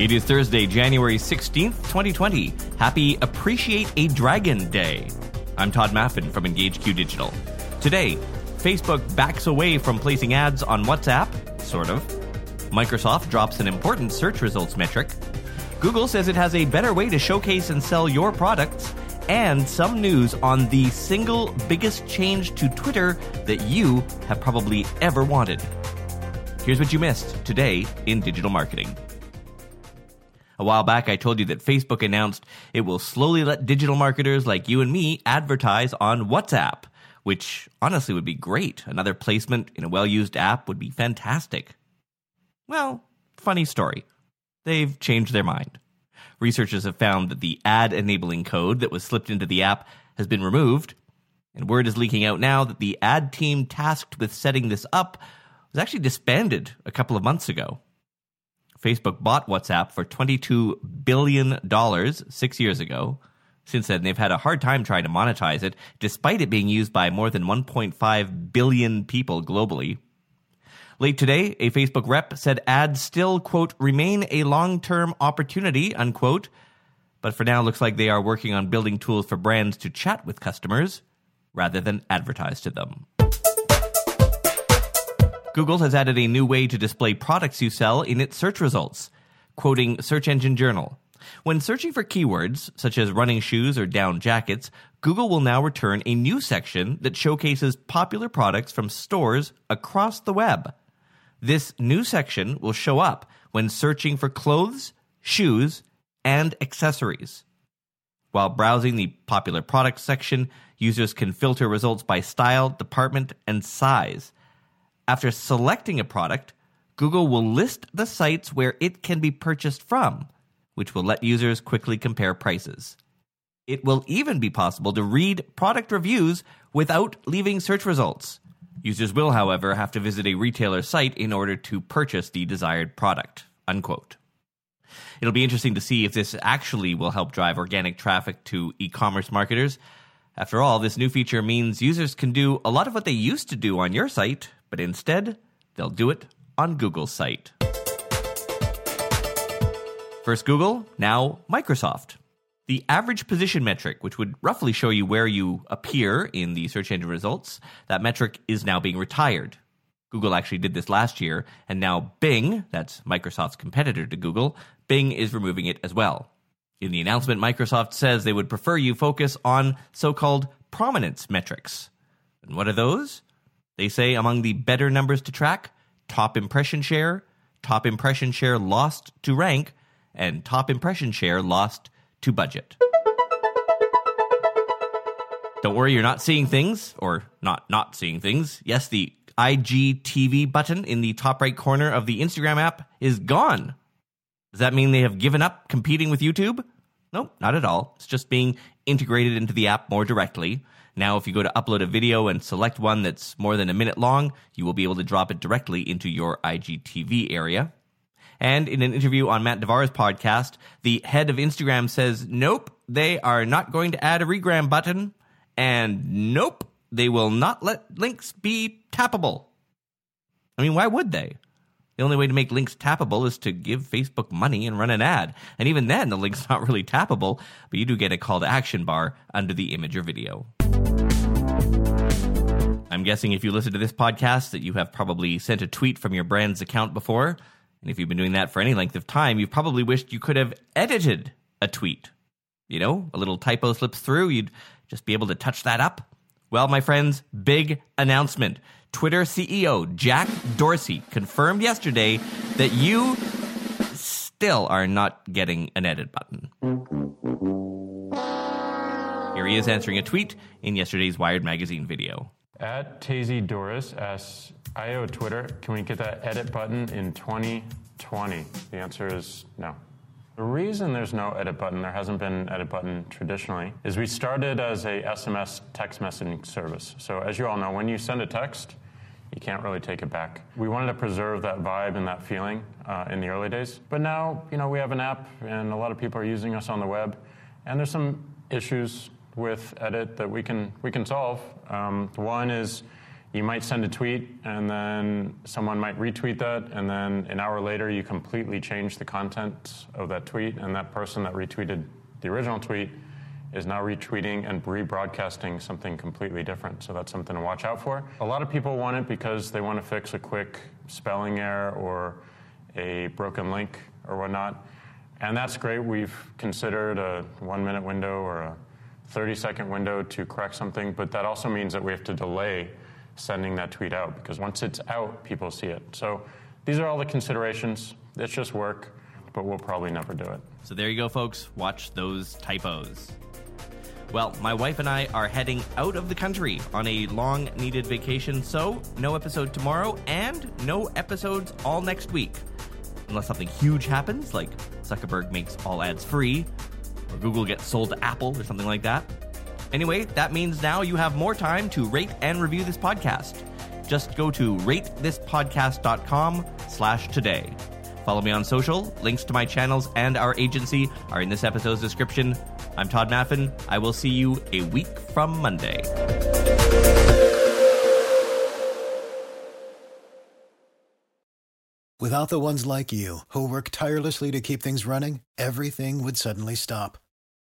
It is Thursday, January 16th, 2020. Happy Appreciate a Dragon Day. I'm Tod Maffin from EngageQ Digital. Today, Facebook backs away from placing ads on WhatsApp, sort of. Microsoft drops an important search results metric. Google says it has a better way to showcase and sell your products. And some news on the single biggest change to Twitter that you have probably ever wanted. Here's what you missed today in digital marketing. A while back, I told you that Facebook announced it will slowly let digital marketers like you and me advertise on WhatsApp, which honestly would be great. Another placement in a well used app would be fantastic. Well, funny story. They've changed their mind. Researchers have found that the ad enabling code that was slipped into the app has been removed, and word is leaking out now that the ad team tasked with setting this up was actually disbanded a couple of months ago. Facebook bought WhatsApp for $22 billion six years ago. Since then, they've had a hard time trying to monetize it, despite it being used by more than 1.5 billion people globally. Late today, a Facebook rep said ads still, quote, remain a long term opportunity, unquote. But for now, looks like they are working on building tools for brands to chat with customers rather than advertise to them. Google has added a new way to display products you sell in its search results. Quoting Search Engine Journal When searching for keywords, such as running shoes or down jackets, Google will now return a new section that showcases popular products from stores across the web. This new section will show up when searching for clothes, shoes, and accessories. While browsing the popular products section, users can filter results by style, department, and size. After selecting a product, Google will list the sites where it can be purchased from, which will let users quickly compare prices. It will even be possible to read product reviews without leaving search results. Users will, however, have to visit a retailer site in order to purchase the desired product. Unquote. It'll be interesting to see if this actually will help drive organic traffic to e commerce marketers. After all, this new feature means users can do a lot of what they used to do on your site but instead, they'll do it on Google's site. First Google, now Microsoft. The average position metric, which would roughly show you where you appear in the search engine results, that metric is now being retired. Google actually did this last year, and now Bing, that's Microsoft's competitor to Google, Bing is removing it as well. In the announcement, Microsoft says they would prefer you focus on so called prominence metrics. And what are those? They say among the better numbers to track, top impression share, top impression share lost to rank, and top impression share lost to budget. Don't worry, you're not seeing things, or not not seeing things. Yes, the IGTV button in the top right corner of the Instagram app is gone. Does that mean they have given up competing with YouTube? Nope, not at all. It's just being integrated into the app more directly. Now, if you go to upload a video and select one that's more than a minute long, you will be able to drop it directly into your IGTV area. And in an interview on Matt Devar's podcast, the head of Instagram says, nope, they are not going to add a regram button. And nope, they will not let links be tappable. I mean, why would they? The only way to make links tappable is to give Facebook money and run an ad. And even then, the link's not really tappable, but you do get a call to action bar under the image or video. I'm guessing if you listen to this podcast that you have probably sent a tweet from your brand's account before. And if you've been doing that for any length of time, you've probably wished you could have edited a tweet. You know, a little typo slips through, you'd just be able to touch that up. Well, my friends, big announcement. Twitter CEO Jack Dorsey confirmed yesterday that you still are not getting an edit button. Here he is answering a tweet in yesterday's Wired Magazine video. At Tazy Doris asks, IO Twitter, can we get that edit button in 2020? The answer is no. The reason there's no edit button, there hasn't been an edit button traditionally, is we started as a SMS text messaging service. So as you all know, when you send a text, you can't really take it back. We wanted to preserve that vibe and that feeling uh, in the early days. But now, you know, we have an app and a lot of people are using us on the web, and there's some issues with edit that we can we can solve. Um, one is you might send a tweet and then someone might retweet that and then an hour later you completely change the content of that tweet and that person that retweeted the original tweet is now retweeting and rebroadcasting something completely different. So that's something to watch out for. A lot of people want it because they want to fix a quick spelling error or a broken link or whatnot. And that's great. We've considered a one minute window or a 30 second window to correct something but that also means that we have to delay sending that tweet out because once it's out, people see it. So these are all the considerations. It's just work, but we'll probably never do it. So there you go, folks. Watch those typos. Well, my wife and I are heading out of the country on a long needed vacation, so no episode tomorrow and no episodes all next week. Unless something huge happens, like Zuckerberg makes all ads free, or Google gets sold to Apple, or something like that. Anyway, that means now you have more time to rate and review this podcast. Just go to ratethispodcast.com slash today. Follow me on social. Links to my channels and our agency are in this episode's description. I'm Tod Maffin. I will see you a week from Monday. Without the ones like you, who work tirelessly to keep things running, everything would suddenly stop.